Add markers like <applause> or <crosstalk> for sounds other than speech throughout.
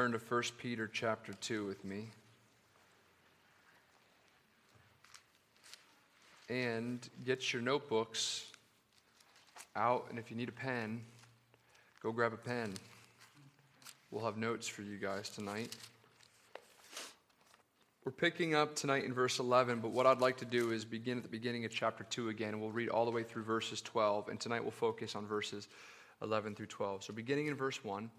Turn to 1 Peter chapter 2 with me. And get your notebooks out, and if you need a pen, go grab a pen. We'll have notes for you guys tonight. We're picking up tonight in verse 11, but what I'd like to do is begin at the beginning of chapter 2 again. We'll read all the way through verses 12, and tonight we'll focus on verses 11 through 12. So, beginning in verse 1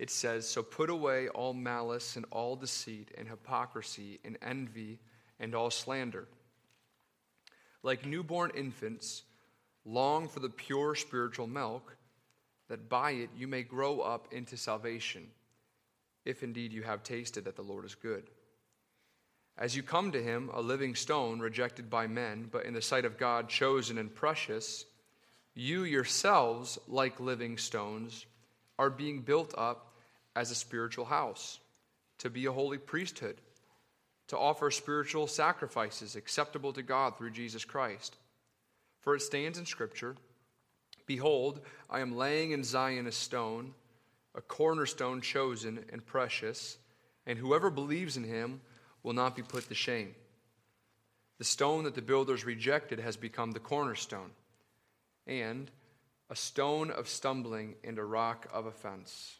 it says, So put away all malice and all deceit and hypocrisy and envy and all slander. Like newborn infants, long for the pure spiritual milk, that by it you may grow up into salvation, if indeed you have tasted that the Lord is good. As you come to him, a living stone rejected by men, but in the sight of God chosen and precious, you yourselves, like living stones, are being built up as a spiritual house, to be a holy priesthood, to offer spiritual sacrifices acceptable to God through Jesus Christ. For it stands in Scripture Behold, I am laying in Zion a stone, a cornerstone chosen and precious, and whoever believes in him will not be put to shame. The stone that the builders rejected has become the cornerstone, and a stone of stumbling and a rock of offense.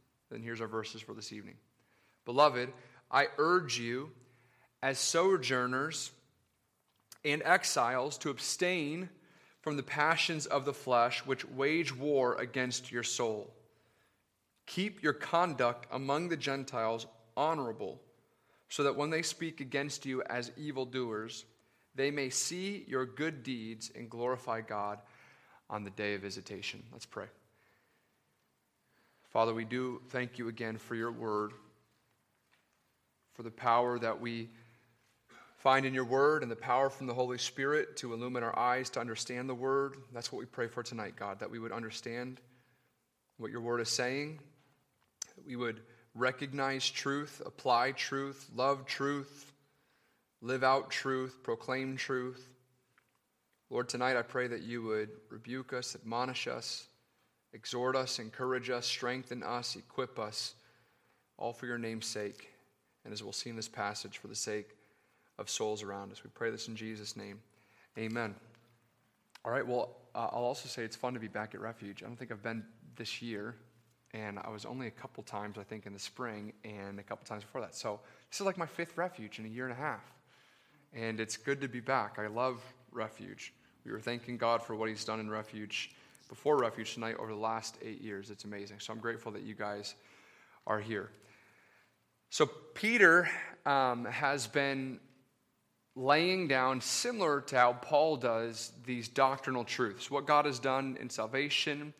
Then here's our verses for this evening. Beloved, I urge you, as sojourners and exiles, to abstain from the passions of the flesh which wage war against your soul. Keep your conduct among the Gentiles honorable, so that when they speak against you as evildoers, they may see your good deeds and glorify God on the day of visitation. Let's pray. Father, we do thank you again for your word, for the power that we find in your word and the power from the Holy Spirit to illumine our eyes to understand the word. That's what we pray for tonight, God, that we would understand what your word is saying, that we would recognize truth, apply truth, love truth, live out truth, proclaim truth. Lord, tonight I pray that you would rebuke us, admonish us Exhort us, encourage us, strengthen us, equip us, all for your name's sake. And as we'll see in this passage, for the sake of souls around us. We pray this in Jesus' name. Amen. All right, well, uh, I'll also say it's fun to be back at Refuge. I don't think I've been this year, and I was only a couple times, I think, in the spring and a couple times before that. So this is like my fifth Refuge in a year and a half. And it's good to be back. I love Refuge. We were thanking God for what He's done in Refuge before Refuge tonight over the last eight years. It's amazing. So I'm grateful that you guys are here. So Peter um, has been laying down, similar to how Paul does, these doctrinal truths. What God has done in salvation.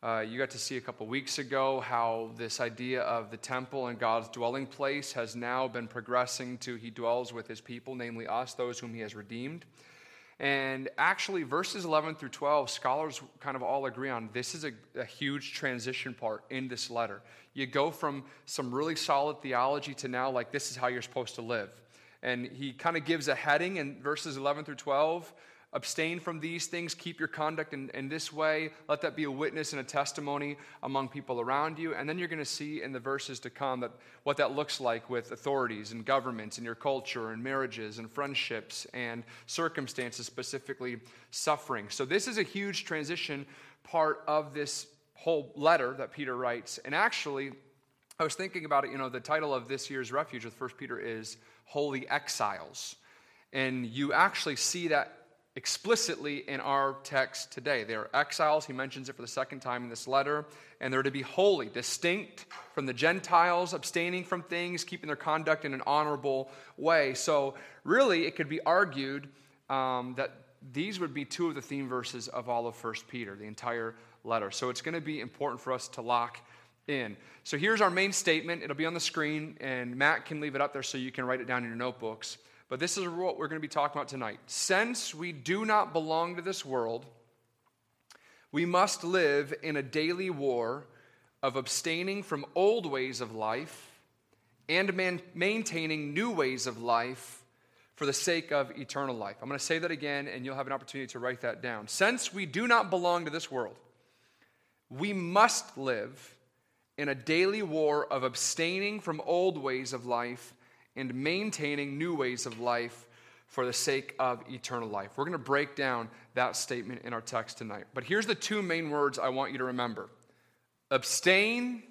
Uh, you got to see a couple weeks ago how this idea of the temple and God's dwelling place has now been progressing to He dwells with His people, namely us, those whom He has redeemed. And actually, verses 11 through 12, scholars kind of all agree on this is a, a, huge transition part in this letter. You go from some really solid theology to now, like, this is how you're supposed to live. And he kind of gives a heading in verses 11 through 12 Abstain from these things, keep your conduct in, in this way. Let that be a witness and a testimony among people around you. And then you're going to see in the verses to come that what that looks like with authorities and governments and your culture and marriages and friendships and circumstances, specifically suffering. So, this is a huge transition part of this whole letter that Peter writes. And actually, I was thinking about it, you know, the title of this year's refuge with First Peter is Holy Exiles. And you actually see that explicitly in our text today. They are exiles. He mentions it for the second time in this letter. And they're to be holy, distinct from the Gentiles, abstaining from things, keeping their conduct in an honorable way. So, really, it could be argued um, that these would be two of the theme verses of all of 1 Peter, the entire letter. So, it's going to be important for us to lock in. So here's our main statement. It'll be on the screen, and Matt can leave it up there so you can write it down in your notebooks. But this is what we're going to be talking about tonight. Since we do not belong to this world, we must live in a daily war of abstaining from old ways of life and man- maintaining new ways of life for the sake of eternal life. I'm going to say that again, and you'll have an opportunity to write that down. Since we do not belong to this world, we must live in a daily war of abstaining from old ways of life and maintaining new ways of life for the sake of eternal life. We're going to break down that statement in our text tonight. But here's the two main words I want you to remember abstain,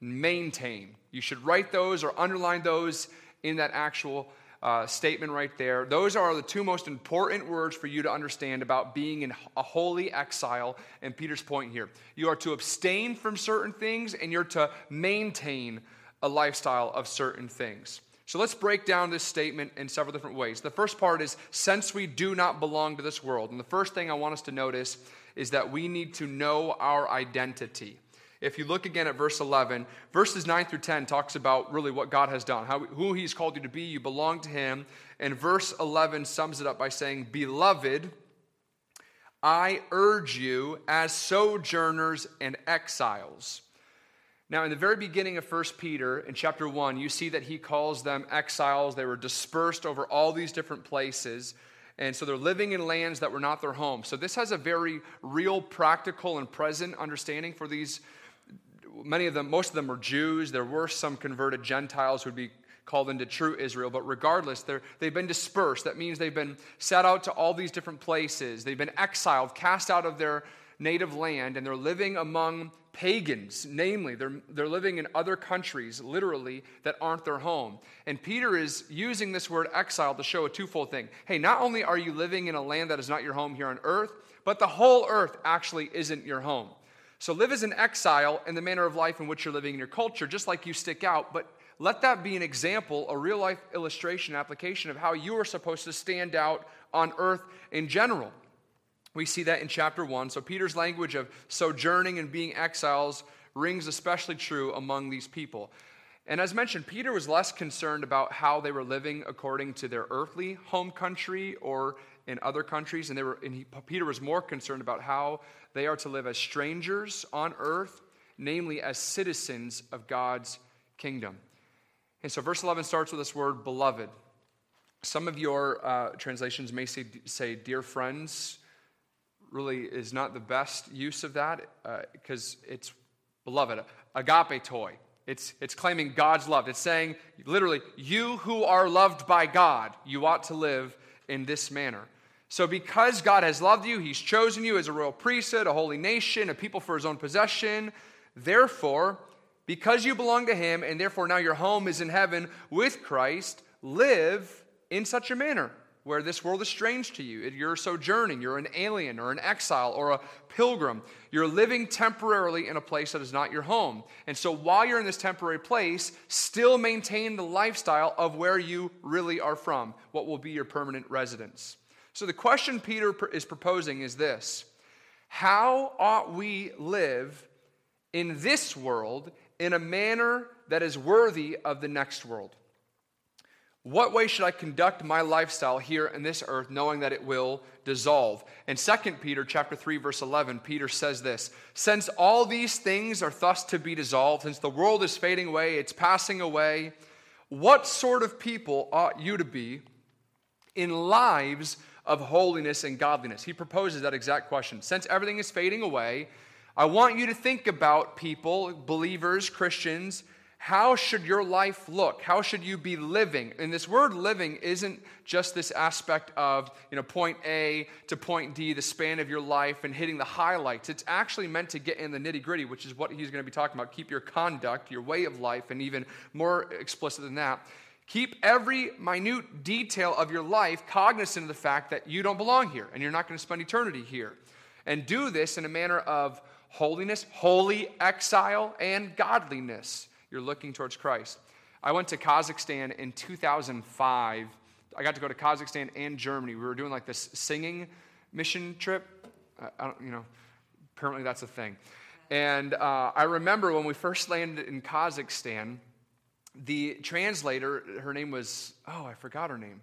maintain. You should write those or underline those in that actual uh, statement right there. Those are the two most important words for you to understand about being in a holy exile. And Peter's point here you are to abstain from certain things and you're to maintain a lifestyle of certain things. So let's break down this statement in several different ways. The first part is since we do not belong to this world. And the first thing I want us to notice is that we need to know our identity. If you look again at verse 11, verses 9 through 10 talks about really what God has done, how, who He's called you to be. You belong to Him. And verse 11 sums it up by saying, Beloved, I urge you as sojourners and exiles. Now, in the very beginning of 1 Peter, in chapter 1, you see that he calls them exiles. They were dispersed over all these different places. And so they're living in lands that were not their home. So this has a very real, practical, and present understanding for these many of them, most of them were Jews. There were some converted Gentiles who would be called into true Israel, but regardless, they've been dispersed. That means they've been set out to all these different places. They've been exiled, cast out of their native land, and they're living among pagans, namely, they're, they're living in other countries, literally, that aren't their home. And Peter is using this word exile to show a twofold thing. Hey, not only are you living in a land that is not your home here on earth, but the whole earth actually isn't your home. So live as an exile in the manner of life in which you're living in your culture, just like you stick out, but let that be an example, a real life illustration, application of how you are supposed to stand out on earth in general. We see that in chapter 1. So Peter's language of sojourning and being exiles rings especially true among these people. And as mentioned, Peter was less concerned about how they were living according to their earthly home country or in other countries, and, they were, and he, Peter was more concerned about how they are to live as strangers on earth, namely as citizens of God's kingdom. And so, verse 11 starts with this word, beloved. Some of your uh, translations may say, say, dear friends, really is not the best use of that because uh, it's beloved, agapetoi. It's, it's claiming God's love. It's saying, literally, you who are loved by God, you ought to live in this manner. So, because God has loved you, He's chosen you as a royal priesthood, a holy nation, a people for His own possession. Therefore, because you belong to Him, and therefore now your home is in heaven with Christ, live in such a manner where this world is strange to you. You're sojourning, you're an alien or an exile or a pilgrim. You're living temporarily in a place that is not your home. And so while you're in this temporary place, still maintain the lifestyle of where you really are from, what will be your permanent residence. So the question Peter is proposing is this How ought we live in this world in a manner that is worthy of the next world? What way should I conduct my lifestyle here in this earth knowing that it will dissolve? In 2 Peter chapter 3 verse 11, Peter says this, since all these things are thus to be dissolved, since the world is fading away, it's passing away, what sort of people ought you to be in lives of holiness and godliness? He proposes that exact question. Since everything is fading away, I want you to think about people, believers, Christians, how should your life look? How should you be living? And this word living isn't just this aspect of, you know, point A to point D, the span of your life and hitting the highlights. It's actually meant to get in the nitty gritty, which is what he's going to be talking about. Keep your conduct, your way of life, and even more explicit than that, Keep every minute detail of your life cognizant of the fact that you don't belong here and you're not going to spend eternity here. And do this in a manner of holiness, holy exile, and godliness. You're looking towards Christ. I went to Kazakhstan in 2005. I got to go to Kazakhstan and Germany. We were doing like this singing mission trip. I don't, you know, apparently that's a thing. And uh, I remember when we first landed in Kazakhstan, the translator, her name was, oh, I forgot her name,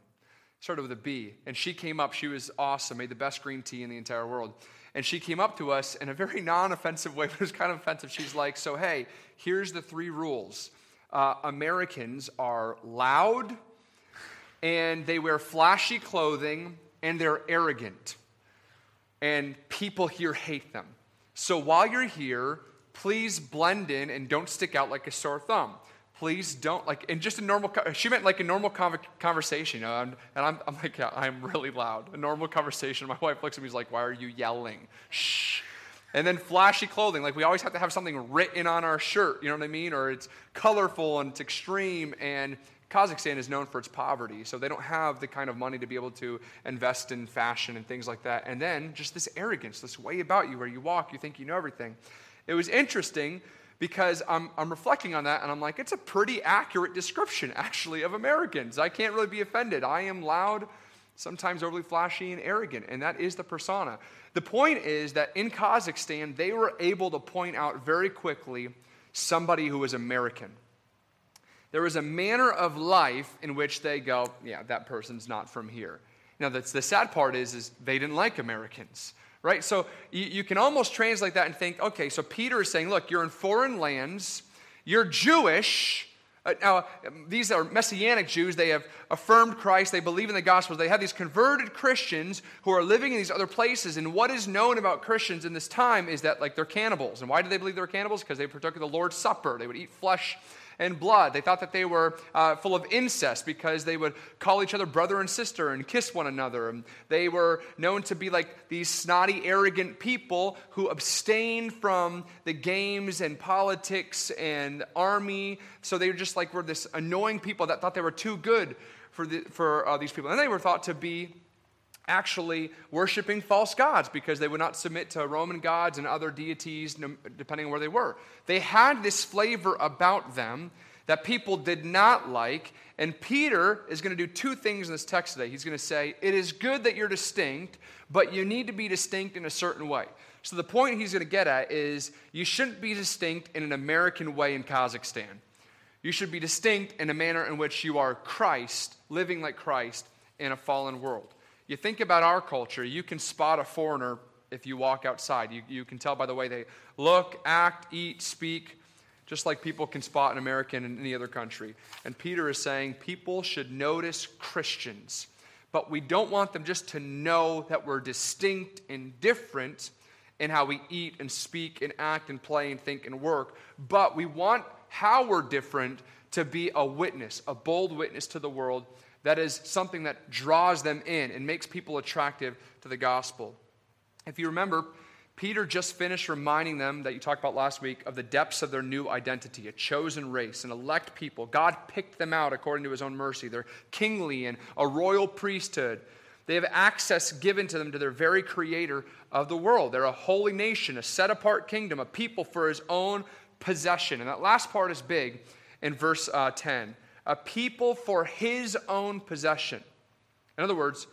started with a B. And she came up, she was awesome, made the best green tea in the entire world. And she came up to us in a very <laughs> non offensive way, but it was kind of offensive. She's like, So, hey, here's the three rules uh, Americans are loud, and they wear flashy clothing, and they're arrogant. And people here hate them. So, while you're here, please blend in and don't stick out like a sore thumb please don't like in just a normal she meant like a normal conversation you know, and, I'm, I'm like yeah, i'm really loud. A normal conversation. My wife looks at me she's like why are you yelling? Shh. And then flashy clothing. Like we always have to have something written on our shirt you know what i mean? Or it's colorful and it's extreme and kazakhstan is known for its poverty so they don't have the kind of money to be able to invest in fashion and things like that. And then just this arrogance this way about you where you walk you think you know everything. It was interesting because I'm, I'm reflecting on that and I'm like, it's a pretty accurate description, actually, of Americans. I can't really be offended. I am loud, sometimes overly flashy and arrogant, and that is the persona. The point is that in Kazakhstan, they were able to point out very quickly somebody who was American. There was a manner of life in which they go, yeah, that person's not from here. Now, that's, the sad part is, is they didn't like Americans right? So you, you can almost translate that and think, okay, so Peter is saying, look, you're in foreign lands, you're Jewish. Uh, now, these are Messianic Jews. They have affirmed Christ. They believe in the gospel. They have these converted Christians who are living in these other places. And what is known about Christians in this time is that, like, they're cannibals. And why do they believe they're cannibals? Because they partook of the Lord's Supper. They would eat flesh and blood. They thought that they were uh, full of incest because they would call each other brother and sister and kiss one another. And they were known to be like these snotty, arrogant people who abstained from the games and politics and army. So they were just like were this annoying people that thought they were too good for, the, for uh, these people. And they were thought to be actually worshiping false gods because they would not submit to Roman gods and other deities, depending on where they were. They had this flavor about them that people did not like. And Peter is going to do two things in this text today. He's going to say, It is good that you're distinct, but you need to be distinct in a certain way. So the point he's going to get at is you shouldn't be distinct in an American way in Kazakhstan. You should be distinct in a manner in which you are Christ, living like Christ in a fallen world. You think about our culture, you can spot a foreigner if you walk outside. You, you can tell by the way they look, act, eat, speak, just like people can spot an American in any other country. And Peter is saying people should notice Christians, but we don't want them just to know that we're distinct and different in how we eat and speak and act and play and think and work, but we want how we're different to be a witness, a bold witness to the world that is something that draws them in and makes people attractive to the gospel. If you remember, Peter just finished reminding them that you talked about last week of the depths of their new identity, a chosen race, an elect people. God picked them out according to his own mercy. They're kingly and a royal priesthood. They have access given to them to their very creator of the world. They're a holy nation, a set apart kingdom, a people for his own possession. And that last part is big in verse uh, 10 a people for his own possession. In other words,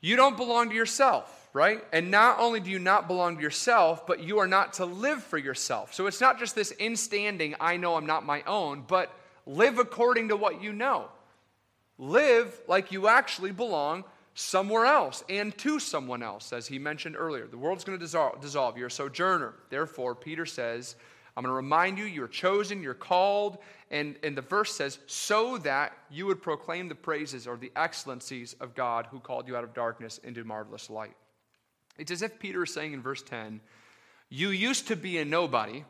you don't belong to yourself, right? And not only do you not belong to yourself, but you are not to live for yourself. So it's not just this instanding, I know I'm not my own, but live according to what you know. Live like you actually belong somewhere else and to someone else, as he mentioned earlier. The world's going to dissolve, dissolve. You're a sojourner. Therefore, Peter says, I'm going to remind you, you're chosen, you're called, and, and the verse says, so that you would proclaim the praises or the excellencies of God who called you out of darkness into marvelous light. It's as if Peter is saying in verse 10, You used to be a nobody,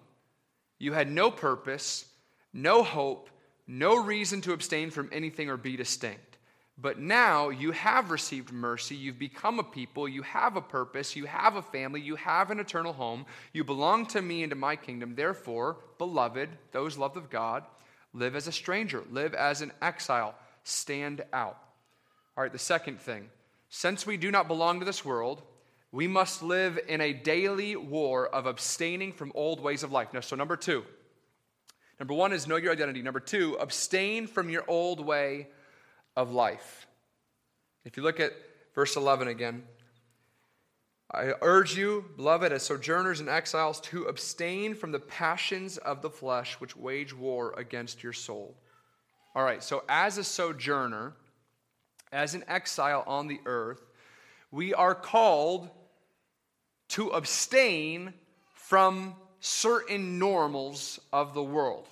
you had no purpose, no hope, no reason to abstain from anything or be distinct. But now you have received mercy. You've become a people. You have a purpose. You have a family. You have an eternal home. You belong to me and to my kingdom. Therefore, beloved, those loved of God, live as a stranger, live as an exile, stand out. All right, the second thing since we do not belong to this world, we must live in a daily war of abstaining from old ways of life. Now, so number two, number one is know your identity. Number two, abstain from your old way of life. If you look at verse 11 again, I urge you, beloved, as sojourners and exiles, to abstain from the passions of the flesh which wage war against your soul. All right, so as a sojourner, as an exile on the earth, we are called to abstain from certain normals of the world.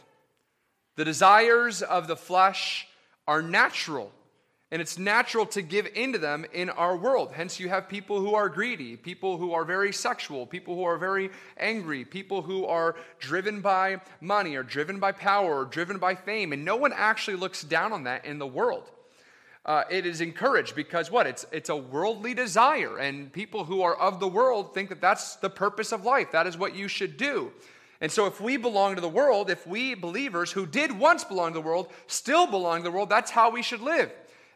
The desires of the flesh are natural and it's natural to give into them in our world. Hence, you have people who are greedy, people who are very sexual, people who are very angry, people who are driven by money or driven by power or driven by fame. And no one actually looks down on that in the world. Uh, it is encouraged because what? It's, it's a worldly desire. And people who are of the world think that that's the purpose of life. That is what you should do. And so, if we belong to the world, if we believers who did once belong to the world still belong to the world, that's how we should live.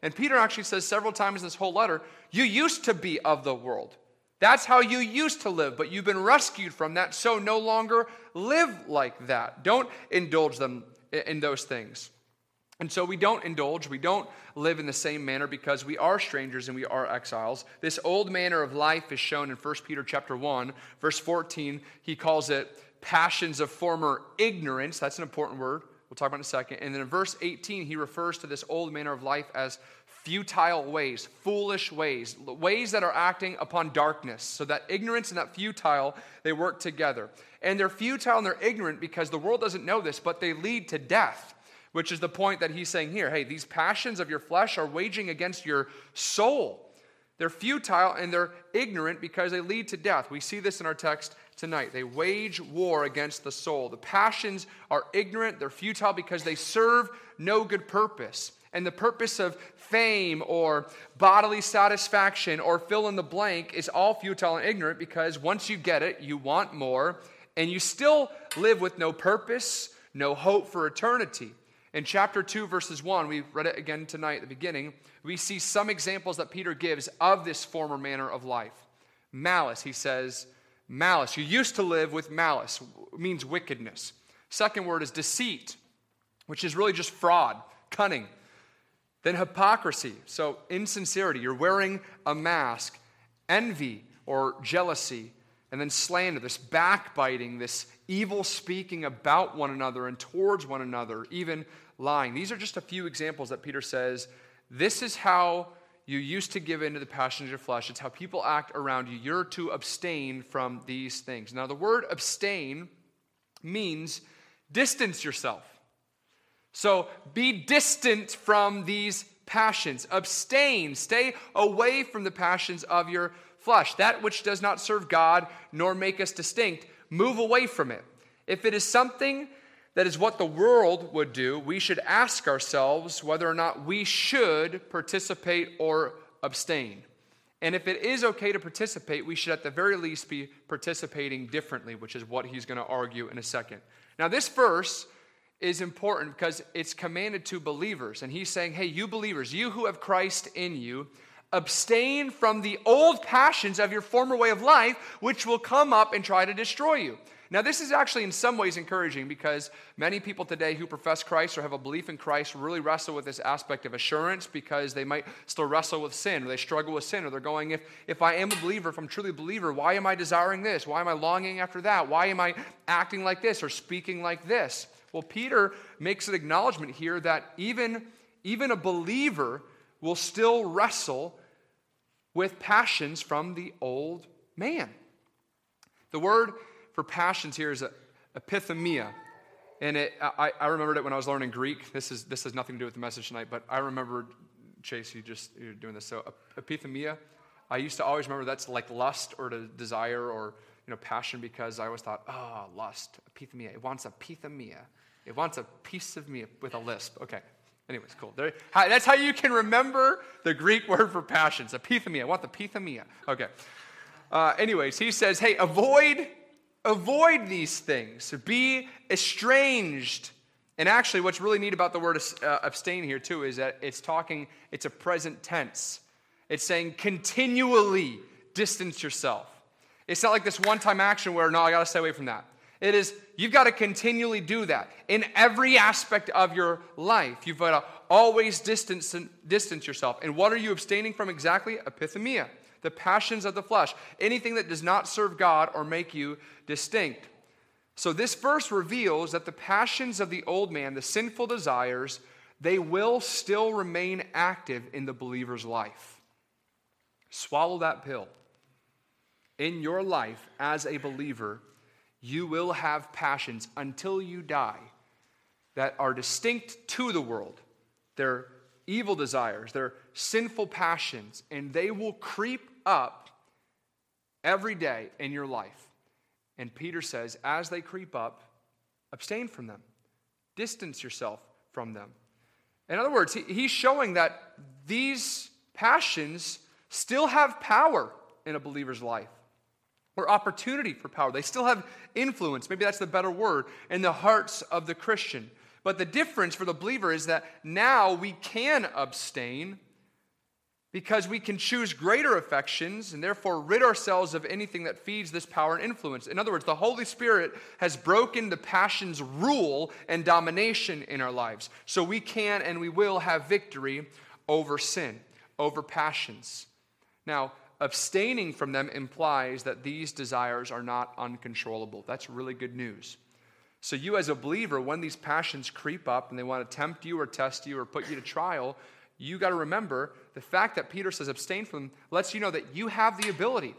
And Peter actually says several times in this whole letter, You used to be of the world. That's how you used to live, but you've been rescued from that, so no longer live like that. Don't indulge them in those things. And so we don't indulge, we don't live in the same manner because we are strangers and we are exiles. This old manner of life is shown in 1 Peter chapter 1, verse 14. He calls it passions of former ignorance. That's an important word. We'll talk about in a second. And then in verse 18, he refers to this old manner of life as futile ways, foolish ways, ways that are acting upon darkness. So that ignorance and that futile, they work together. And they're futile and they're ignorant because the world doesn't know this, but they lead to death, which is the point that he's saying here. Hey, these passions of your flesh are waging against your soul. They're futile and they're ignorant because they lead to death. We see this in our text tonight. They wage war against the soul. The passions are ignorant, they're futile because they serve no good purpose. And the purpose of fame or bodily satisfaction or fill in the blank is all futile and ignorant because once you get it, you want more, and you still live with no purpose, no hope for eternity. In chapter 2, verses 1, we read it again tonight at the beginning, we see some examples that Peter gives of this former manner of life. Malice, he says, Malice. You used to live with malice, means wickedness. Second word is deceit, which is really just fraud, cunning. Then hypocrisy, so insincerity. You're wearing a mask. Envy or jealousy. And then slander, this backbiting, this evil speaking about one another and towards one another, even lying. These are just a few examples that Peter says this is how you used to give in to the passions of your flesh. It's how people act around you. You're to abstain from these things. Now, the word abstain means distance yourself. So be distant from these passions. Abstain. Stay away from the passions of your flesh. That which does not serve God nor make us distinct, move away from it. If it is something that is what the world would do, we should ask ourselves whether or not we should participate or abstain. And if it is okay to participate, we should at the very least be participating differently, which is what he's going to argue in a second. Now, this verse is important because it's commanded to believers. And he's saying, hey, you believers, you who have Christ in you, abstain from the old passions of your former way of life, which will come up and try to destroy you. Now, this is actually in some ways encouraging because many people today who profess Christ or have a belief in Christ really wrestle with this aspect of assurance because they might still wrestle with sin or they struggle with sin or they're going, if, if I am a believer, if I'm truly a believer, why am I desiring this? Why am I longing after that? Why am I acting like this or speaking like this? Well, Peter makes an acknowledgement here that even, even a believer will still wrestle with passions from the old man. The word for passions here is a, epithymia. And it, I, I remembered it when I was learning Greek. This, is, this has nothing to do with the message tonight, but I remembered, Chase, you just, you're doing this. So, epithymia, I used to always remember that's like lust or desire or, you know, passion because I always thought, oh, lust, epithymia. It wants a epithymia. It wants a piece of me with a lisp. Okay. Anyways, cool. There, that's how you can remember the Greek word for passions, epithymia. I want the epithymia. Okay. Uh, anyways, he says, hey, avoid avoid these things, be estranged. And actually, what's really neat about the word uh, abstain here, too, is that it's talking, it's a present tense. It's saying continually distance yourself. It's not like this one time action where, no, I got to stay away from that. It is, you've got to continually do that in every aspect of your life. You've got to always distance, distance yourself. And what are you abstaining from exactly? Epithymia. The passions of the flesh, anything that does not serve God or make you distinct. So this verse reveals that the passions of the old man, the sinful desires, they will still remain active in the believer's life. Swallow that pill. In your life as a believer, you will have passions until you die that are distinct to the world. They're evil desires, they're sinful passions, and they will creep up every day in your life. And Peter says, as they creep up, abstain from them, distance yourself from them. In other words, he's showing that these passions still have power in a believer's life or opportunity for power. They still have influence, maybe that's the better word, in the hearts of the Christian. But the difference for the believer is that now we can abstain because we can choose greater affections and therefore rid ourselves of anything that feeds this power and influence. In other words, the Holy Spirit has broken the passion's rule and domination in our lives. So we can and we will have victory over sin, over passions. Now, abstaining from them implies that these desires are not uncontrollable. That's really good news. So, you as a believer, when these passions creep up and they want to tempt you or test you or put you to trial, you got to remember the fact that Peter says abstain from them lets you know that you have the ability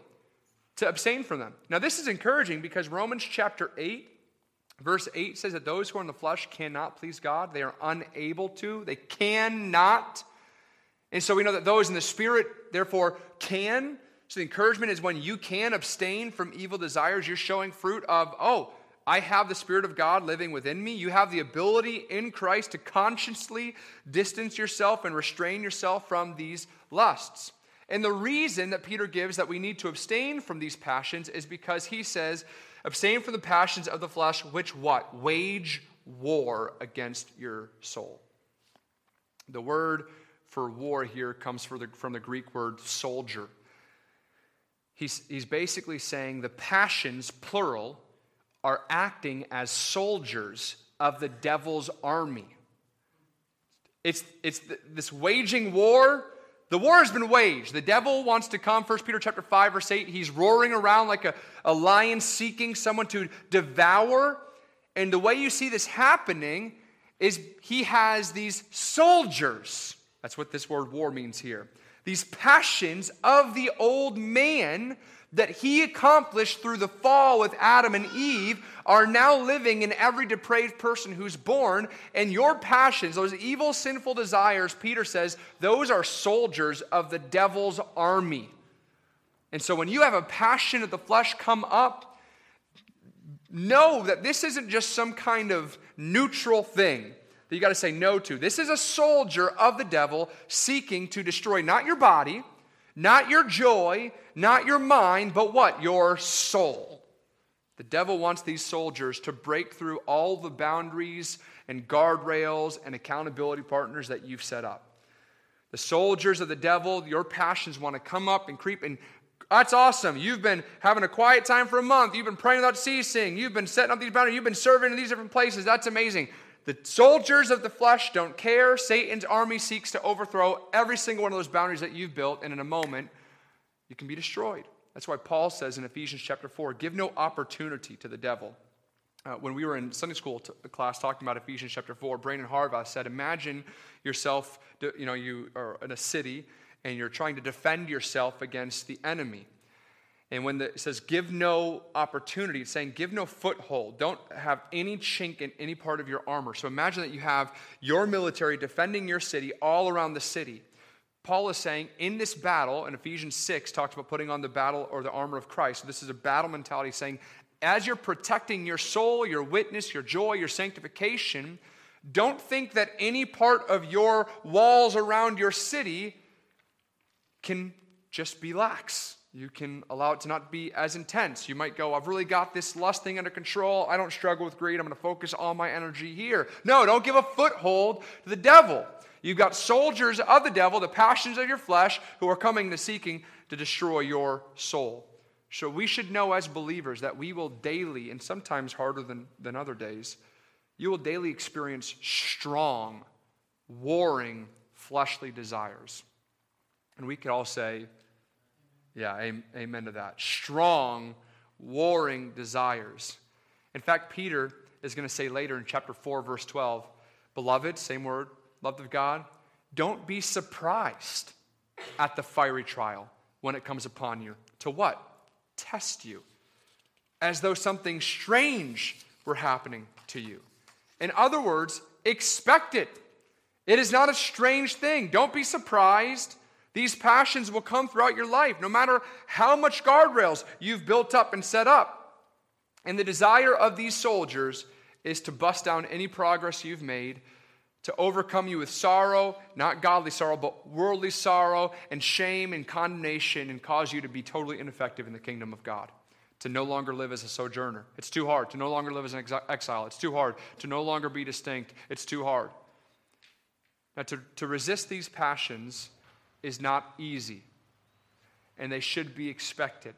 to abstain from them. Now, this is encouraging because Romans chapter 8, verse 8 says that those who are in the flesh cannot please God. They are unable to, they cannot. And so we know that those in the spirit, therefore, can. So the encouragement is when you can abstain from evil desires, you're showing fruit of, oh, I have the Spirit of God living within me. You have the ability in Christ to consciously distance yourself and restrain yourself from these lusts. And the reason that Peter gives that we need to abstain from these passions is because he says, abstain from the passions of the flesh, which what? Wage war against your soul. The word for war here comes from the, Greek word soldier. He's, he's basically saying the passions, plural, are acting as soldiers of the devil's army. It's, it's this waging war. The war has been waged. The devil wants to come. 1 Peter chapter 5, verse 8. He's roaring around like a, a lion seeking someone to devour. And the way you see this happening is he has these soldiers. That's what this word war means here. These passions of the old man that he accomplished through the fall with Adam and Eve are now living in every depraved person who's born. And your passions, those evil, sinful desires, Peter says, those are soldiers of the devil's army. And so when you have a passion of the flesh come up, know that this isn't just some kind of neutral thing that you got to say no to. This is a soldier of the devil seeking to destroy not your body not your joy, not your mind, but what? Your soul. The devil wants these soldiers to break through all the boundaries and guardrails and accountability partners that you've set up. The soldiers of the devil, your passions want to come up and creep and that's awesome. You've been having a quiet time for a month. You've been praying without ceasing. You've been setting up these boundaries. You've been serving in these different places. That's amazing. The soldiers of the flesh don't care. Satan's army seeks to overthrow every single one of those boundaries that you've built, and in a moment, you can be destroyed. That's why Paul says in Ephesians chapter 4 give no opportunity to the devil. Uh, when we were in Sunday school t- class talking about Ephesians chapter 4, Brandon Harva said, Imagine yourself, you know, you are in a city and you're trying to defend yourself against the enemy. And when the, it says give no opportunity, it's saying give no foothold. Don't have any chink in any part of your armor. So imagine that you have your military defending your city all around the city. Paul is saying in this battle, and Ephesians 6 talks about putting on the battle or the armor of Christ. So this is a battle mentality saying, as you're protecting your soul, your witness, your joy, your sanctification, don't think that any part of your walls around your city can just be lax. You can allow it to not be as intense. You might go, I've really got this lust thing under control. I don't struggle with greed. I'm going to focus all my energy here. No, don't give a foothold to the devil. You've got soldiers of the devil, the passions of your flesh, who are coming to seeking to destroy your soul. So we should know as believers that we will daily, and sometimes harder than, than other days, you will daily experience strong, warring, fleshly desires. And we could all say, Yeah, amen to that. Strong, warring desires. In fact, Peter is going to say later in chapter 4, verse 12, Beloved, same word, loved of God, don't be surprised at the fiery trial when it comes upon you. To what? Test you. As though something strange were happening to you. In other words, expect it. It is not a strange thing. Don't be surprised. These passions will come throughout your life, no matter how much guardrails you've built up and set up. And the desire of these soldiers is to bust down any progress you've made, to overcome you with sorrow, not godly sorrow, but worldly sorrow and shame and condemnation, and cause you to be totally ineffective in the kingdom of God to no longer live as a sojourner. It's too hard to no longer live as an exile. It's too hard to no longer be distinct. It's too hard. Now, to, to resist these passions is not easy, and they should be expected.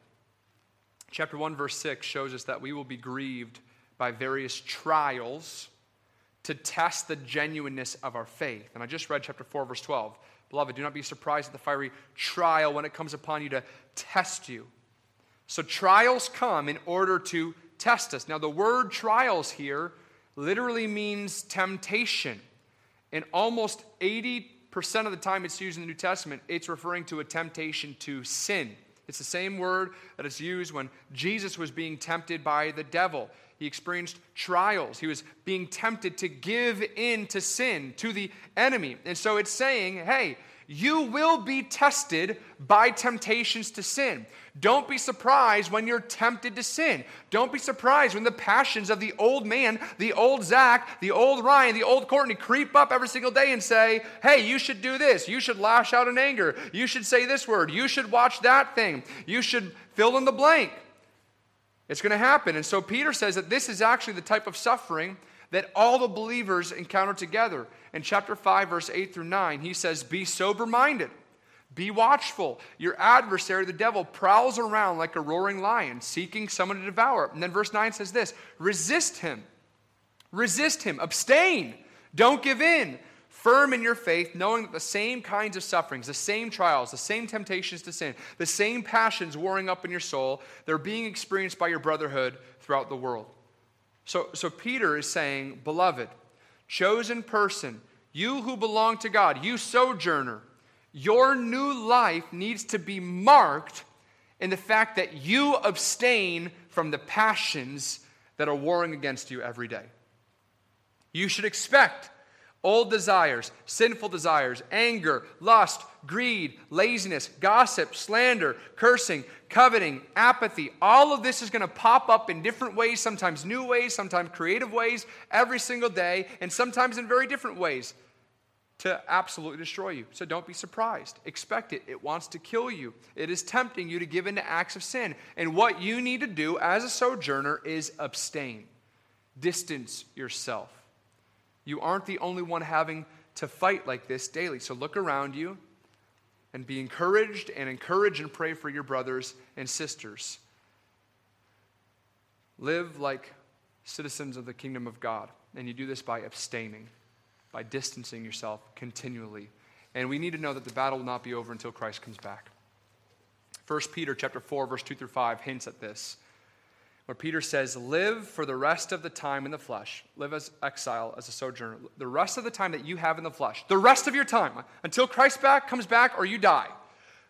Chapter 1, verse 6 shows us that we will be grieved by various trials to test the genuineness of our faith. And I just read chapter 4, verse 12. Beloved, do not be surprised at the fiery trial when it comes upon you to test you so trials come in order to test us. Now, the word trials here literally means temptation. And almost 80% of the time it's used in the New Testament, it's referring to a temptation to sin. It's the same word that is used when Jesus was being tempted by the devil. He experienced trials. He was being tempted to give in to sin, to the enemy. And so it's saying, hey, you will be tested by temptations to sin. Don't be surprised when you're tempted to sin. Don't be surprised when the passions of the old man, the old Zach, the old Ryan, the old Courtney creep up every single day and say, hey, you should do this. You should lash out in anger. You should say this word. You should watch that thing. You should fill in the blank. It's going to happen. And so Peter says that this is actually the type of suffering that all the believers encounter together. In chapter 5, verse 8 through 9, he says, Be sober minded, be watchful. Your adversary, the devil, prowls around like a roaring lion, seeking someone to devour. And then verse 9 says this resist him, resist him, abstain, don't give in. Firm in your faith, knowing that the same kinds of sufferings, the same trials, the same temptations to sin, the same passions warring up in your soul, they're being experienced by your brotherhood throughout the world. So, so Peter is saying, Beloved, chosen person, you who belong to God, you sojourner, your new life needs to be marked in the fact that you abstain from the passions that are warring against you every day. You should expect old desires, sinful desires, anger, lust, greed, laziness, gossip, slander, cursing, coveting, apathy. All of this is going to pop up in different ways, sometimes new ways, sometimes creative ways, every single day, and sometimes in very different ways to absolutely destroy you. So don't be surprised. Expect it. It wants to kill you. It is tempting you to give into acts of sin. And what you need to do as a sojourner is abstain, distance yourself. You aren't the only one having to fight like this daily. So look around you and be encouraged and encourage and pray for your brothers and sisters. Live like citizens of the kingdom of God. And you do this by abstaining, by distancing yourself continually. And we need to know that the battle will not be over until Christ comes back. 1 Peter chapter 4 verse 2 through 5 hints at this where Peter says, Live for the rest of the time in the flesh. Live as exile, as a sojourner. The rest of the time that you have in the flesh. The rest of your time, until Christ back comes back or you die.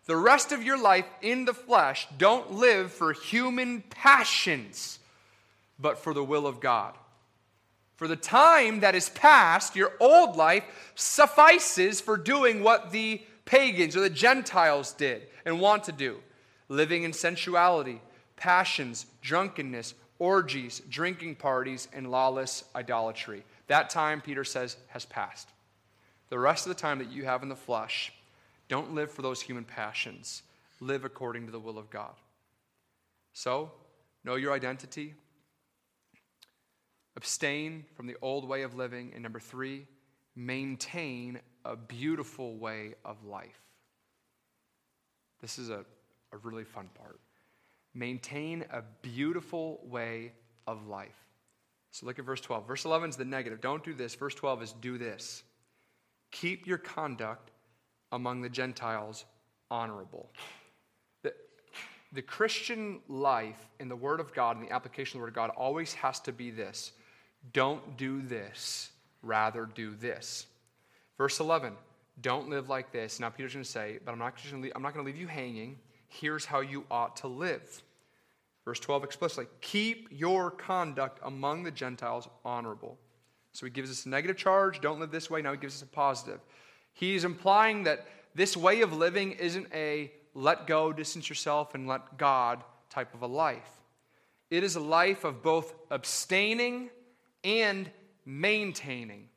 The rest of your life in the flesh, don't live for human passions, but for the will of God. For the time that is past, your old life suffices for doing what the pagans or the Gentiles did and want to do living in sensuality passions, drunkenness, orgies, drinking parties, and lawless idolatry. That time, Peter says, has passed. The rest of the time that you have in the flesh, don't live for those human passions. Live according to the will of God. So, know your identity. Abstain from the old way of living. And number three, maintain a beautiful way of life. This is a, a really fun part maintain a beautiful way of life. So look at verse 12. Verse 11 is the negative. Don't do this. Verse 12 is do this. Keep your conduct among the Gentiles honorable. the Christian life in the Word of God and the application of the Word of God always has to be this don't do this, rather do this. Verse 11, don't live like this. Now, Peter's going to say, but I'm not going to leave you hanging. Here's how you ought to live. Verse 12 explicitly keep your conduct among the Gentiles honorable. So he gives us a negative charge, don't live this way. Now he gives us a positive. He's implying that this way of living isn't a let go, distance yourself, and let God type of a life. It is a life of both abstaining and maintaining.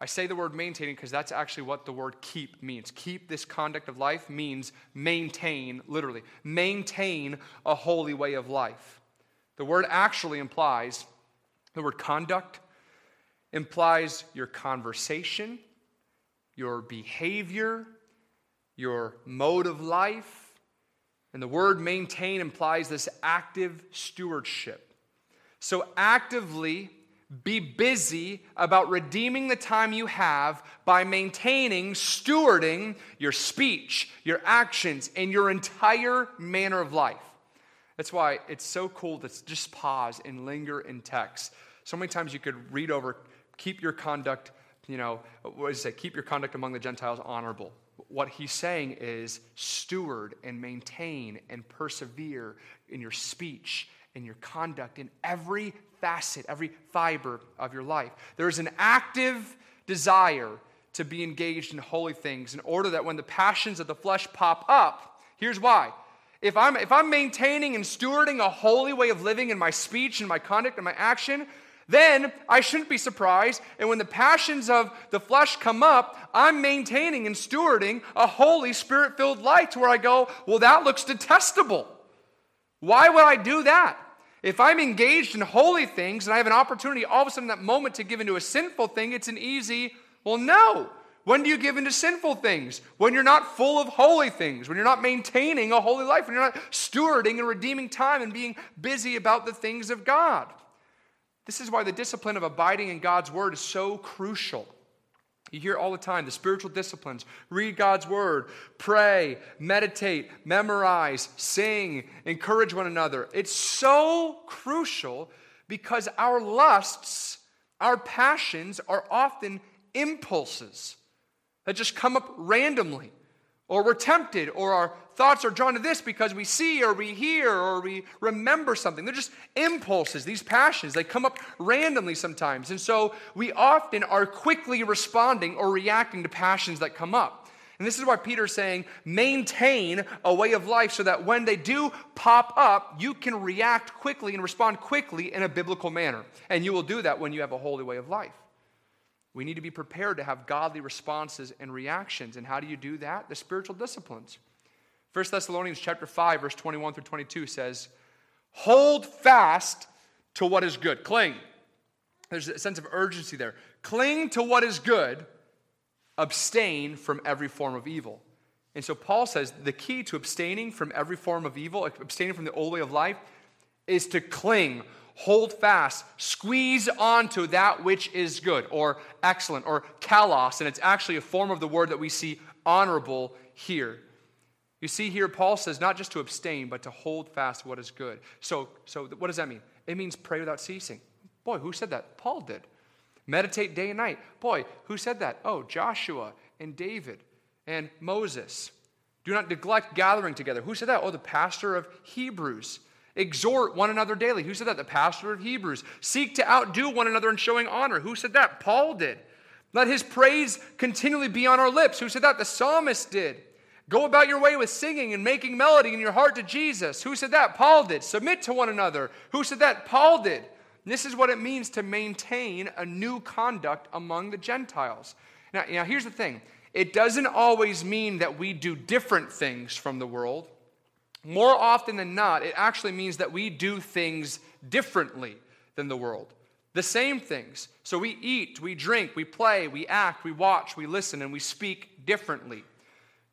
I say the word maintaining because that's actually what the word keep means. Keep this conduct of life means maintain, literally, maintain a holy way of life. The word actually implies, the word conduct implies your conversation, your behavior, your mode of life. And the word maintain implies this active stewardship. So, actively be busy about redeeming the time you have by maintaining, stewarding your speech, your actions, and your entire manner of life. That's why it's so cool to just pause and linger in text. So many times you could read over, keep your conduct, you know, what does it say? Keep your conduct among the Gentiles honorable. What he's saying is steward and maintain and persevere in your speech in your conduct in every facet, every fiber of your life. There is an active desire to be engaged in holy things in order that when the passions of the flesh pop up, here's why. If I'm, if I'm maintaining and stewarding a holy way of living in my speech and my conduct and my action, then I shouldn't be surprised. And when the passions of the flesh come up, I'm maintaining and stewarding a holy, spirit filled life to where I go, well, that looks detestable. Why would I do that? If I'm engaged in holy things and I have an opportunity all of a sudden that moment to give into a sinful thing, it's an easy, well, no. When do you give into sinful things? When you're not full of holy things, when you're not maintaining a holy life, when you're not stewarding and redeeming time and being busy about the things of God. This is why the discipline of abiding in God's word is so crucial. You hear all the time the spiritual disciplines read God's word, pray, meditate, memorize, sing, encourage one another. It's so crucial because our lusts, our passions are often impulses that just come up randomly or we're tempted, or our thoughts are drawn to this because we see or we hear or we remember something. They're just impulses, these passions. They come up randomly sometimes. And so we often are quickly responding or reacting to passions that come up. And this is why Peter's saying, maintain a way of life so that when they do pop up, you can react quickly and respond quickly in a biblical manner. And you will do that when you have a holy way of life. We need to be prepared to have godly responses and reactions. And how do you do that? The spiritual disciplines. 1 Thessalonians chapter 5 verse 21 through 22 says, "Hold fast to what is good. Cling." There's a sense of urgency there. Cling to what is good. Abstain from every form of evil. And so Paul says the key to abstaining from every form of evil, abstaining from the old way of life, is to cling hold fast, squeeze onto that which is good or excellent or kalos, and it's actually a form of the word that we see honorable here. You see here, Paul says not just to abstain, but to hold fast what is good. So, so what does that mean? It means pray without ceasing. Boy, who said that? Paul did. Meditate day and night. Boy, who said that? Oh, Joshua and David and Moses. Do not neglect gathering together. Who said that? Oh, the pastor of Hebrews. Exhort one another daily. Who said that? The pastor of Hebrews. Seek to outdo one another in showing honor. Who said that? Paul did. Let his praise continually be on our lips. Who said that? The psalmist did. Go about your way with singing and making melody in your heart to Jesus. Who said that? Paul did. Submit to one another. Who said that? Paul did. This is what it means to maintain a new conduct among the Gentiles. Now, now, here's the thing it doesn't always mean that we do different things from the world. More often than not, it actually means that we do things differently than the world. The same things. So we eat, we drink, we play, we act, we watch, we listen, and we speak differently.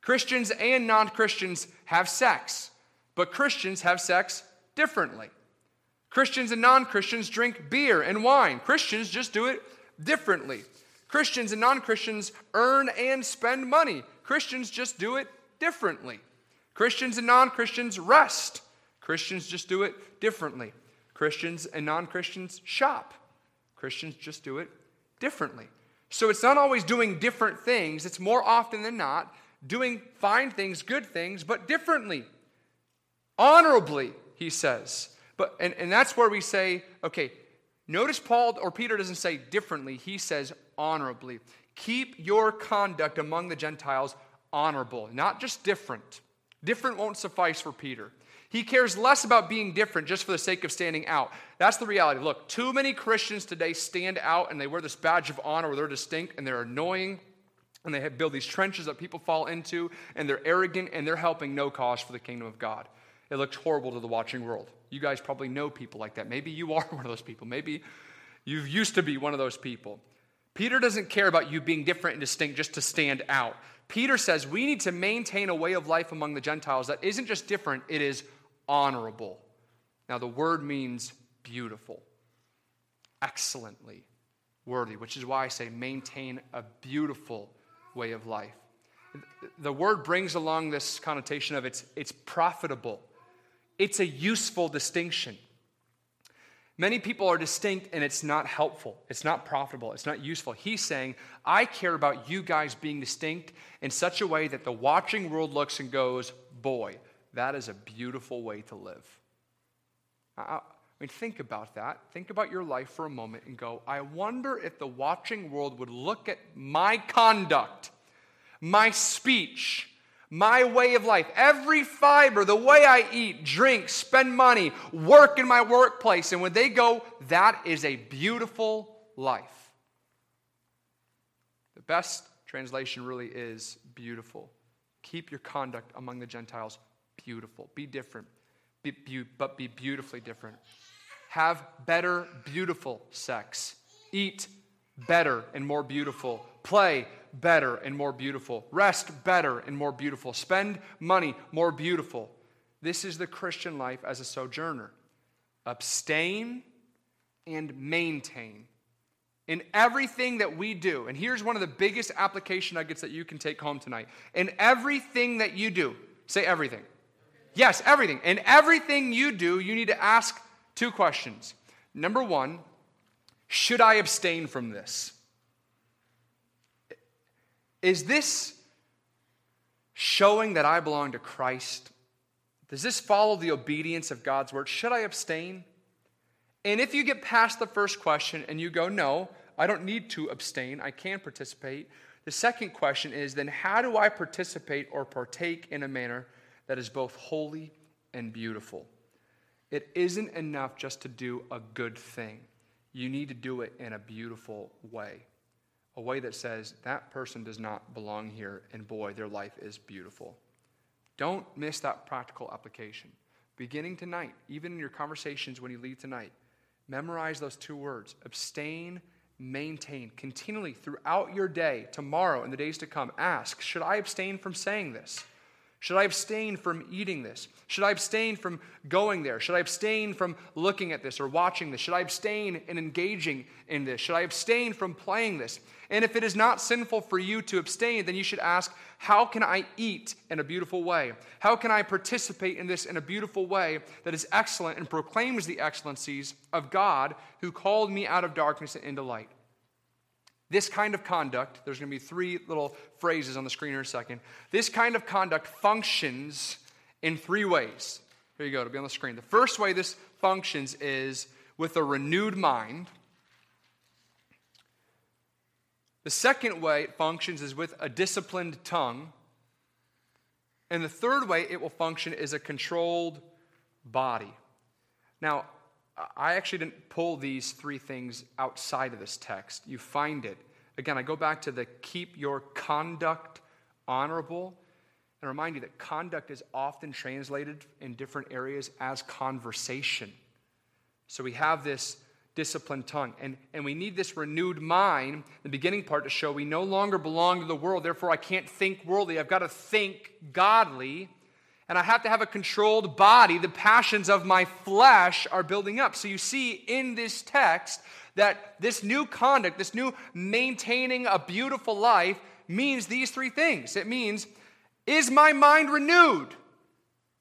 Christians and non Christians have sex, but Christians have sex differently. Christians and non Christians drink beer and wine. Christians just do it differently. Christians and non Christians earn and spend money. Christians just do it differently. Christians and non Christians rest. Christians just do it differently. Christians and non Christians shop. Christians just do it differently. So it's not always doing different things, it's more often than not doing fine things, good things, but differently. Honorably, he says. But and, and that's where we say, okay, notice Paul or Peter doesn't say differently, he says honorably. Keep your conduct among the Gentiles honorable, not just different. Different won't suffice for Peter. He cares less about being different just for the sake of standing out. That's the reality. Look, too many Christians today stand out and they wear this badge of honor where they're distinct and they're annoying and they build these trenches that people fall into and they're arrogant and they're helping no cause for the kingdom of God. It looks horrible to the watching world. You guys probably know people like that. Maybe you <laughs> are one of those people. Maybe you used to be one of those people. Peter doesn't care about you being different and distinct just to stand out. Peter says we need to maintain a way of life among the Gentiles that isn't just different, it is honorable. Now, the word means beautiful, excellently worthy, which is why I say maintain a beautiful way of life. The word brings along this connotation of it's, it's profitable, it's a useful distinction. Many people are distinct and it's not helpful. It's not profitable. It's not useful. He's saying, I care about you guys being distinct in such a way that the watching world looks and goes, boy, that is a beautiful way to live. I, mean, think about that. Think about your life for a moment and go, I wonder if the watching world would look at my conduct, my speech, my way of life, every fiber, the way I eat, drink, spend money, work in my workplace, and when they go, that is a beautiful life. The best translation really is beautiful. Keep your conduct among the Gentiles beautiful. Be different, be, be, but be beautifully different. Have better, beautiful sex. Eat better and more beautiful. Play better and more beautiful. Rest better and more beautiful. Spend money more beautiful. This is the Christian life as a sojourner. Abstain and maintain in everything that we do. And here's one of the biggest application nuggets that you can take home tonight. In everything that you do, say everything. Yes, everything. In everything you do, you need to ask two questions. Number one, should I abstain from this? Is this showing that I belong to Christ? Does this follow the obedience of God's word? Should I abstain? And if you get past the first question and you go, no, I don't need to abstain, I can participate. The second question is, then how do I participate or partake in a manner that is both holy and beautiful. It isn't enough just to do a good thing. You need to do it in a beautiful way, a way that says that person does not belong here, and boy, their life is beautiful. Don't miss that practical application. Beginning tonight, even in your conversations when you leave tonight, memorize those two words abstain, maintain. Continually throughout your day, tomorrow, and the days to come, ask Should I abstain from saying this? Should I abstain from eating this? Should I abstain from going there? Should I abstain from looking at this or watching this? Should I abstain in engaging in this? Should I abstain from playing this? And if it is not sinful for you to abstain, then you should ask, How can I eat in a beautiful way? How can I participate in this in a beautiful way that is excellent and proclaims the excellencies of God who called me out of darkness and into light? This kind of conduct, there's going to be three little phrases on the screen in a second. This kind of conduct functions in three ways. Here you go, it'll be on the screen. The first way this functions is with a renewed mind. The second way it functions is with a disciplined tongue. And the third way it will function is a controlled body. Now, I actually didn't pull these three things outside of this text. You find it. Again, I go back to the keep your conduct honorable and remind you that conduct is often translated in different areas as conversation. So we have this disciplined tongue. And, and we need this renewed mind, the beginning part, to show we no longer belong to the world. Therefore, I can't think worldly. I've got to think godly and I have to have a controlled body. The passions of my flesh are building up. So you see in this text that this new conduct, this new maintaining a beautiful life, means these three things. It means, is my mind renewed?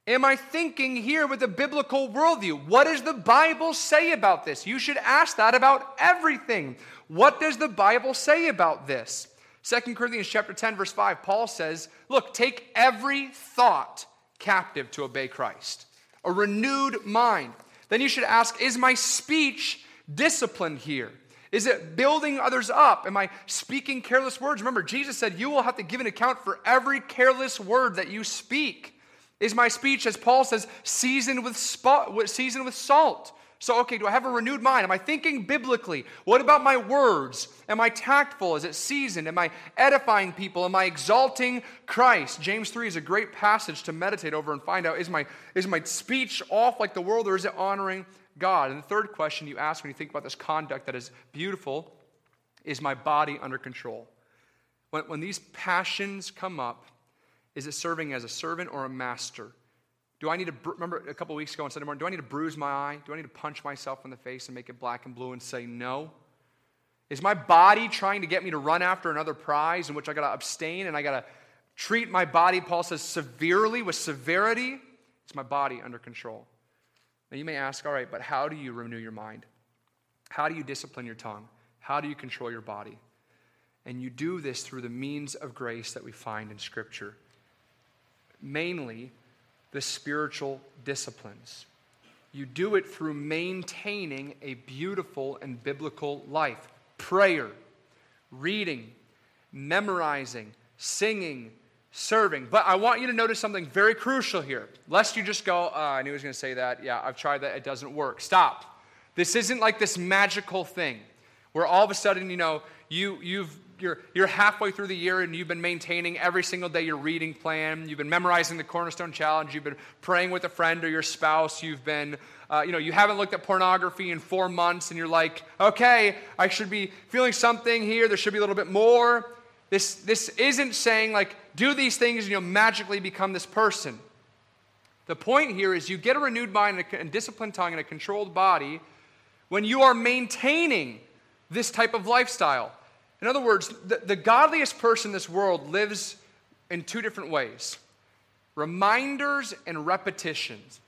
Am I thinking here with a biblical worldview? What does the Bible say about this? You should ask that about everything. What does the Bible say about this? 2 Corinthians chapter 10 verse 5 Paul says, "Look, take every thought captive to obey Christ." A renewed mind. Then you should ask, is my speech disciplined here? Is it building others up? Am I speaking careless words? Remember, Jesus said, You will have to give an account for every careless word that you speak. Is my speech, as Paul says, seasoned with, spot, seasoned with salt? So, okay, do I have a renewed mind? Am I thinking biblically? What about my words? Am I tactful? Is it seasoned? Am I edifying people? Am I exalting Christ? James 3 is a great passage to meditate over and find out is my, is my speech off like the world or is it honoring God? And the third question you ask when you think about this conduct that is beautiful is my body under control? When, when these passions come up, is it serving as a servant or a master? Do I need to, remember a couple weeks ago on Sunday morning, do I need to bruise my eye? Do I need to punch myself in the face and make it black and blue and say no? Is my body trying to get me to run after another prize in which I got to abstain and I got to treat my body, Paul says, severely with severity? It's my body under control. Now you may ask, all right, but how do you renew your mind? How do you discipline your tongue? How do you control your body? And you do this through the means of grace that we find in Scripture. Mainly, the spiritual disciplines. You do it through maintaining a beautiful and biblical life prayer, reading, memorizing, singing, serving. But I want you to notice something very crucial here, lest you just go, oh, I knew he was going to say that. Yeah, I've tried that. It doesn't work. Stop. This isn't like this magical thing where all of a sudden, you know, you, you've, you're, you're halfway through the year and you've been maintaining every single day your reading plan. You've been memorizing the Cornerstone Challenge. You've been praying with a friend or your spouse. You've been, uh, you know, you haven't looked at pornography in four months and you're like, okay, I should be feeling something here. There should be a little bit more. This, this isn't saying, like, do these things and you'll magically become this person. The point here is you get a renewed mind and disciplined tongue and a controlled body when you are maintaining this type of lifestyle. In other words, the, the godliest person in this world lives in two different ways reminders and repetitions.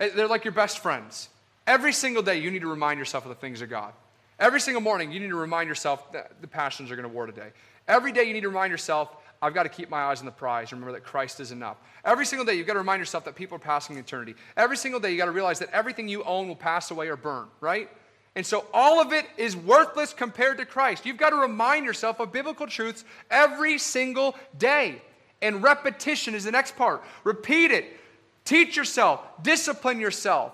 Eh, they're like your best friends. Every single day, you need to remind yourself of the things of God. Every single morning, you need to remind yourself that the passions are going to war today. Every day, you need to remind yourself, I've got to keep my eyes on the prize. Remember that Christ is enough. Every single day, you've got to remind yourself that people are passing eternity. Every single day, you've got to realize that everything you own will pass away or burn, right? And so all of it is worthless compared to Christ. You've got to remind yourself of biblical truths every single day. And repetition is the next part. Repeat it. Teach yourself. Discipline yourself.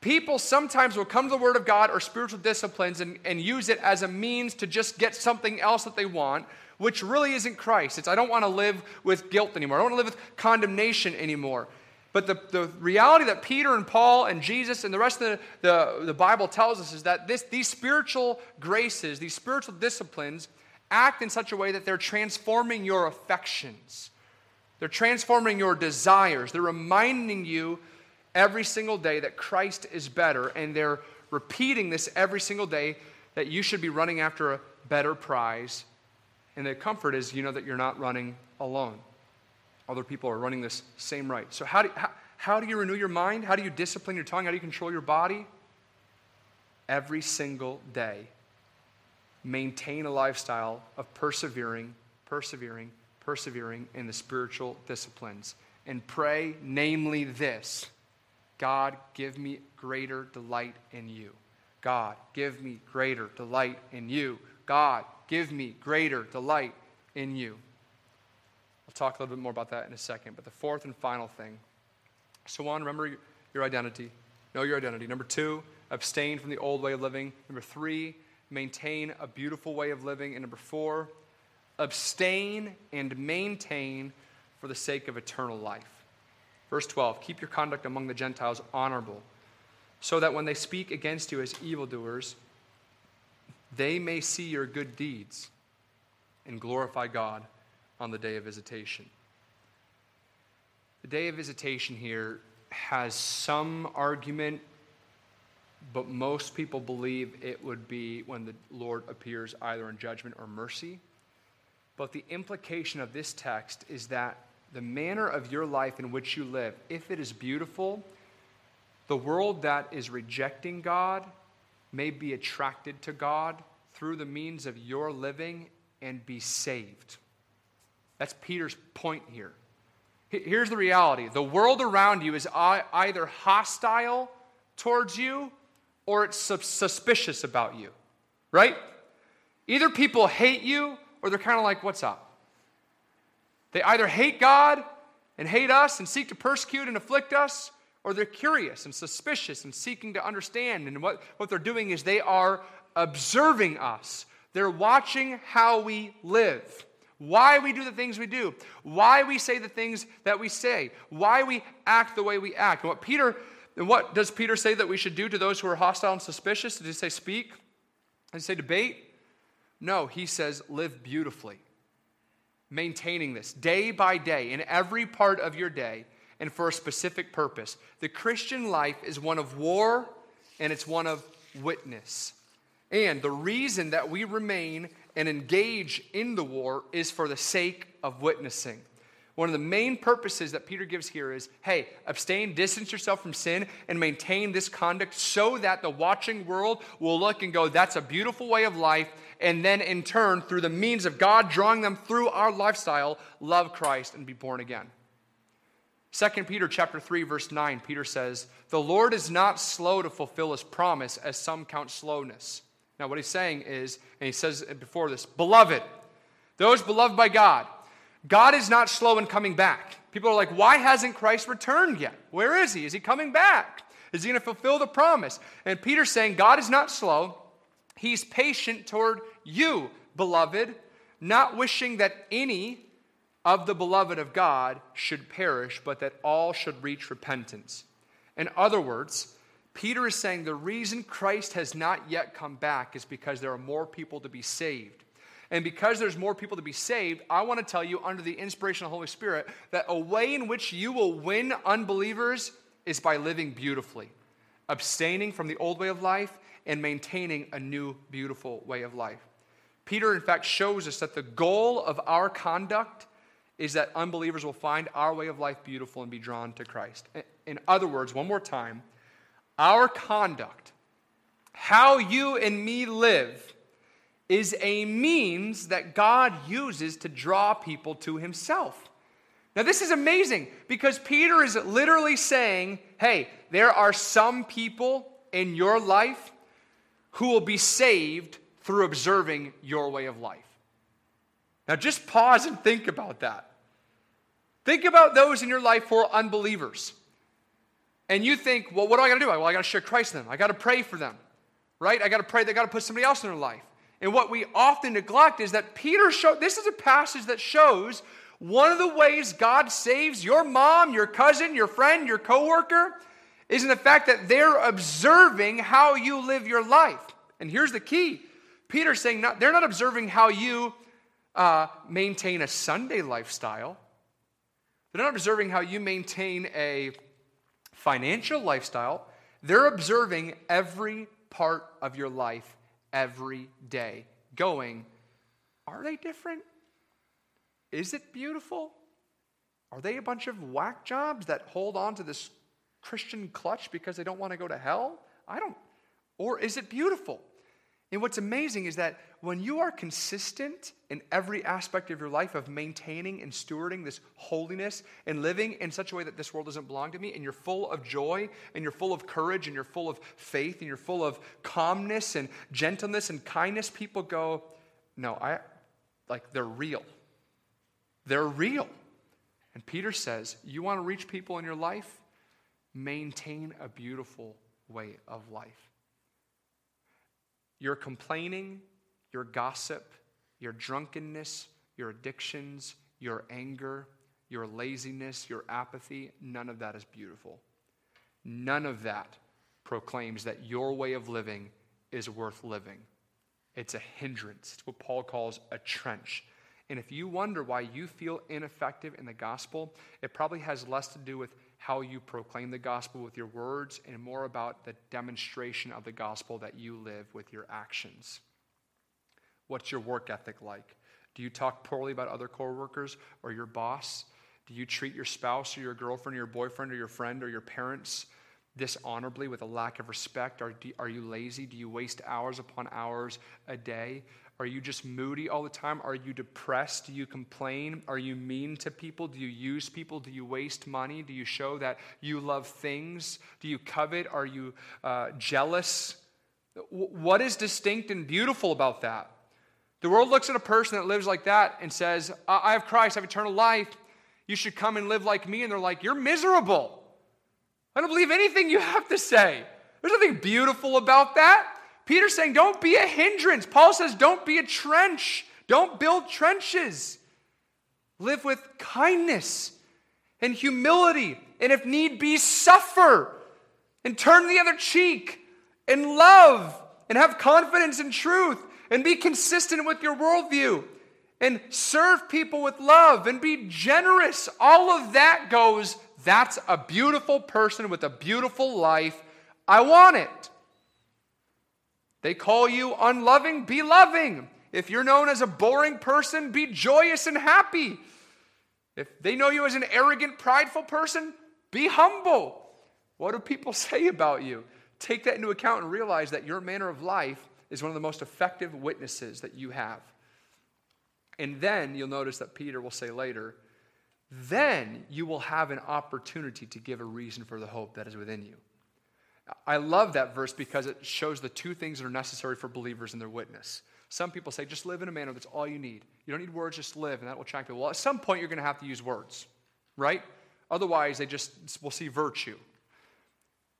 People sometimes will come to the Word of God or spiritual disciplines and, and use it as a means to just get something else that they want which really isn't Christ. It's I don't want to live with guilt anymore. I don't want to live with condemnation anymore. But the, the reality that Peter and Paul and Jesus and the rest of the, the, the Bible tells us is that this, these spiritual graces, these spiritual disciplines, act in such a way that they're transforming your affections. They're transforming your desires. They're reminding you every single day that Christ is better, and they're repeating this every single day that you should be running after a better prize and the comfort is you know that you're not running alone. Other people are running this same right. So, how do, how, how do you renew your mind? How do you discipline your tongue? How do you control your body? Every single day, maintain a lifestyle of persevering, persevering, persevering in the spiritual disciplines. And pray, namely, this God, give me greater delight in you. God, give me greater delight in you. God, give me greater delight in you. Talk a little bit more about that in a second. But the fourth and final thing so, one, remember your identity. Know your identity. Number two, abstain from the old way of living. Number three, maintain a beautiful way of living. And number four, abstain and maintain for the sake of eternal life. Verse 12 Keep your conduct among the Gentiles honorable, so that when they speak against you as evildoers, they may see your good deeds and glorify God on the day of visitation. The day of visitation here has some argument, but most people believe it would be when the Lord appears either in judgment or mercy. But the implication of this text is that the manner of your life in which you live, if it is beautiful, the world that is rejecting God may be attracted to God through the means of your living and be saved. That's Peter's point here. Here's the reality the world around you is either hostile towards you or it's suspicious about you, right? Either people hate you or they're kind of like, what's up? They either hate God and hate us and seek to persecute and afflict us, or they're curious and suspicious and seeking to understand. And what, what they're doing is they are observing us, they're watching how we live. Why we do the things we do, why we say the things that we say, why we act the way we act. And what Peter, and what does Peter say that we should do to those who are hostile and suspicious? Did he say speak? Did he say debate? No, he says live beautifully. Maintaining this day by day in every part of your day and for a specific purpose. The Christian life is one of war and it's one of witness. And the reason that we remain and engage in the war is for the sake of witnessing. One of the main purposes that Peter gives here is hey, abstain, distance yourself from sin, and maintain this conduct so that the watching world will look and go, that's a beautiful way of life. And then in turn, through the means of God drawing them through our lifestyle, love Christ and be born again. 2 Peter chapter 3 verse 9 Peter says, "The Lord is not slow to fulfill his promise as some count slowness." Now what he's saying is, and he says before this, "Beloved, those beloved by God, God is not slow in coming back. People are like, why hasn't Christ returned yet? Where is he? Is he coming back? Is he going to fulfill the promise? And Peter's saying, God is not slow. He's patient toward you, beloved, not wishing that any of the beloved of God should perish, but that all should reach repentance. In other words, Peter is saying the reason Christ has not yet come back is because there are more people to be saved. And because there's more people to be saved, I want to tell you, under the inspiration of the Holy Spirit, that a way in which you will win unbelievers is by living beautifully, abstaining from the old way of life and maintaining a new, beautiful way of life. Peter, in fact, shows us that the goal of our conduct is that unbelievers will find our way of life beautiful and be drawn to Christ. In other words, one more time, our conduct, how you and me live, is a means that God uses to draw people to himself. Now, this is amazing because Peter is literally saying, hey, there are some people in your life who will be saved through observing your way of life. Now, just pause and think about that. Think about those in your life who are unbelievers. And you think, well, what do I got to do? Well, I got to share Christ with them. I got to pray for them, right? I got to pray. They got to put somebody else in their life. And what we often neglect is that Peter showed this is a passage that shows one of the ways God saves your mom, your cousin, your friend, your coworker is in the fact that they're observing how you live your life. And here's the key Peter's saying not, they're not observing how you uh, maintain a Sunday lifestyle, they're not observing how you maintain a financial lifestyle. They're observing every part of your life every day, going, Are they different? Is it beautiful? Are they a bunch of whack jobs that hold on to this Christian clutch because they don't want to go to hell? I don't. Or is it beautiful? And what's amazing is that when you are consistent in every aspect of your life of maintaining and stewarding this holiness and living in such a way that this world doesn't belong to me, and you're full of joy, and you're full of courage, and you're full of faith, and you're full of calmness and gentleness and kindness, people go, No, I like they're real. They're real. And Peter says, You want to reach people in your life? Maintain a beautiful way of life. Your complaining, your gossip, your drunkenness, your addictions, your anger, your laziness, your apathy, none of that is beautiful. None of that proclaims that your way of living is worth living. It's a hindrance. It's what Paul calls a trench. And if you wonder why you feel ineffective in the gospel, it probably has less to do with how you proclaim the gospel with your words and more about the demonstration of the gospel that you live with your actions. What's your work ethic like? Do you talk poorly about other coworkers or your boss? Do you treat your spouse or your girlfriend or your boyfriend or your friend or your parents dishonorably with a lack of respect? Are, are you lazy? Do you waste hours upon hours a day? Are you just moody all the time? Are you depressed? Do you complain? Are you mean to people? Do you use people? Do you waste money? Do you show that you love things? Do you covet? Are you uh, jealous? What is distinct and beautiful about that? The world looks at a person that lives like that and says, I have Christ, I have eternal life. You should come and live like me. And they're like, You're miserable. I don't believe anything you have to say. There's nothing beautiful about that. Peter's saying, Don't be a hindrance. Paul says, Don't be a trench. Don't build trenches. Live with kindness and humility. And if need be, suffer and turn the other cheek and love and have confidence in truth and be consistent with your worldview and serve people with love and be generous. All of that goes, that's a beautiful person with a beautiful life. I want it. They call you unloving, be loving. If you're known as a boring person, be joyous and happy. If they know you as an arrogant, prideful person, be humble. What do people <laughs> say about you? Take that into account and realize that your manner of life is one of the most effective witnesses that you have. And then you'll notice that Peter will say later, then you will have an opportunity to give a reason for the hope that is within you. I love that verse because it shows the two things that are necessary for believers in their witness. Some people say, just live in a manner that's all you need. You don't need words, just live, and that will attract people. Well, at some point, you're going to have to use words, right? Otherwise, they just will see virtue.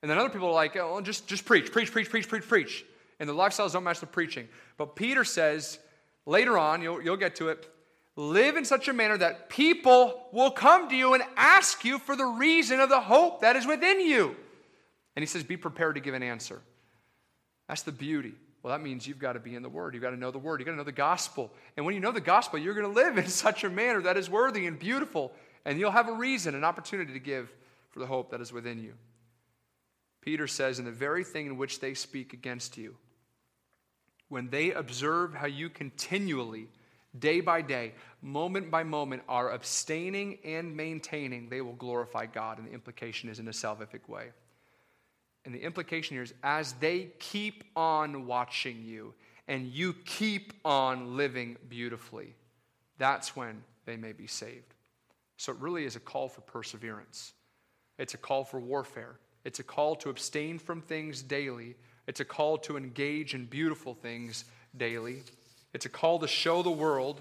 And then other people are like, oh, just, just preach, preach, preach, preach, preach, preach. And the lifestyles don't match the preaching. But Peter says later on, you'll, you'll get to it, live in such a manner that people will come to you and ask you for the reason of the hope that is within you. And he says, be prepared to give an answer. That's the beauty. Well, that means you've got to be in the Word. You've got to know the Word. You've got to know the gospel. And when you know the gospel, you're going to live in <laughs> such a manner that is worthy and beautiful. And you'll have a reason, an opportunity to give for the hope that is within you. Peter says, in the very thing in which they speak against you, when they observe how you continually, day by day, moment by moment, are abstaining and maintaining, they will glorify God. And the implication is in a salvific way. And the implication here is as they keep on watching you and you keep on living beautifully, that's when they may be saved. So it really is a call for perseverance, it's a call for warfare. It's a call to abstain from things daily. It's a call to engage in beautiful things daily. It's a call to show the world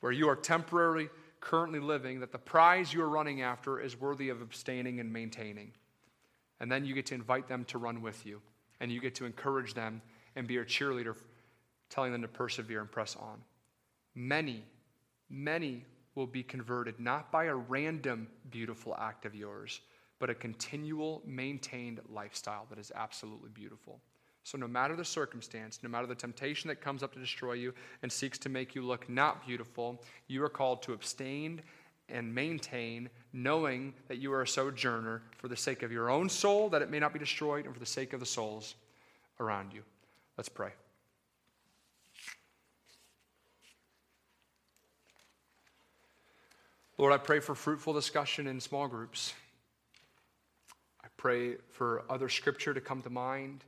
where you are temporarily, currently living, that the prize you are running after is worthy of abstaining and maintaining. And then you get to invite them to run with you. And you get to encourage them and be a cheerleader, telling them to persevere and press on. Many, many will be converted not by a random beautiful act of yours but a continual, maintained lifestyle that is absolutely beautiful. So, no matter the circumstance, no matter the temptation that comes up to destroy you and seeks to make you look not beautiful, you are called to abstain and maintain, knowing that you are a sojourner for the sake of your own soul, that it may not be destroyed, and for the sake of the souls around you. Let's pray. Lord, I pray for fruitful discussion in small groups I pray for other scripture to come to mind.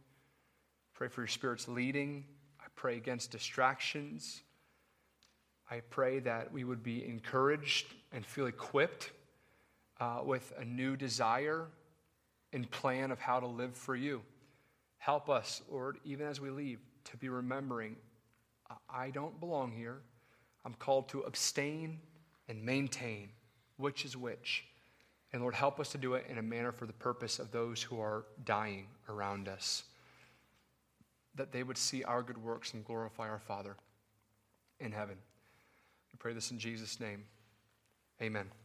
Pray for your Spirit's leading. I pray against distractions. I pray that we would be encouraged and feel equipped uh, with a new desire and plan of how to live for you. Help us, Lord, even as we leave, to be remembering I don't belong here. I'm called to abstain and maintain which is which. And Lord, help us to do it in a manner for the purpose of those who are dying around us, that they would see our good works and glorify our Father in heaven. We pray this in Jesus' name. Amen.